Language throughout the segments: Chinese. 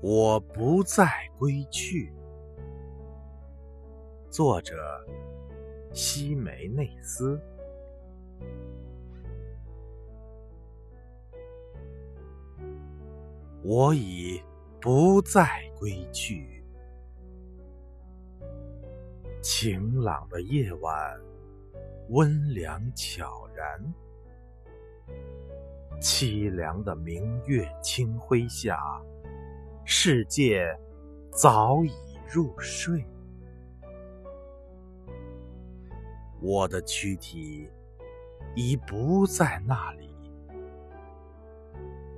我不再归去。作者：西梅内斯。我已不再归去。晴朗的夜晚，温凉悄然。凄凉的明月清辉下，世界早已入睡。我的躯体已不在那里，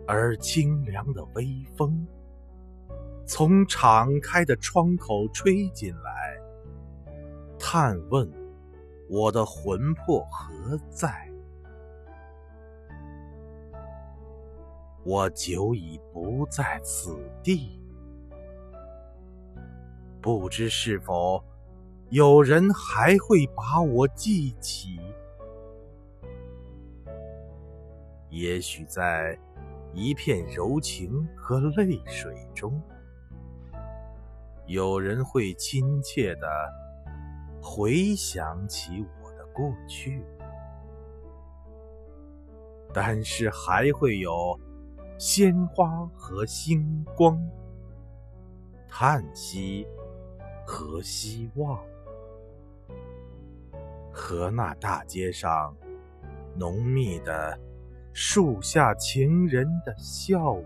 而清凉的微风从敞开的窗口吹进来，探问我的魂魄何在。我久已不在此地，不知是否有人还会把我记起？也许在一片柔情和泪水中，有人会亲切的回想起我的过去，但是还会有。鲜花和星光，叹息和希望，和那大街上浓密的树下情人的笑语，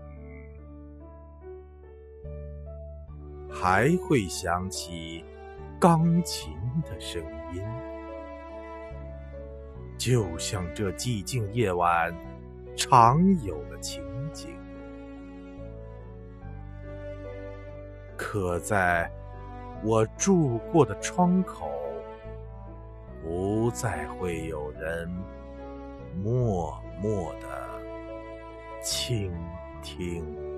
还会响起钢琴的声音，就像这寂静夜晚常有的情。可在我住过的窗口，不再会有人默默的倾听。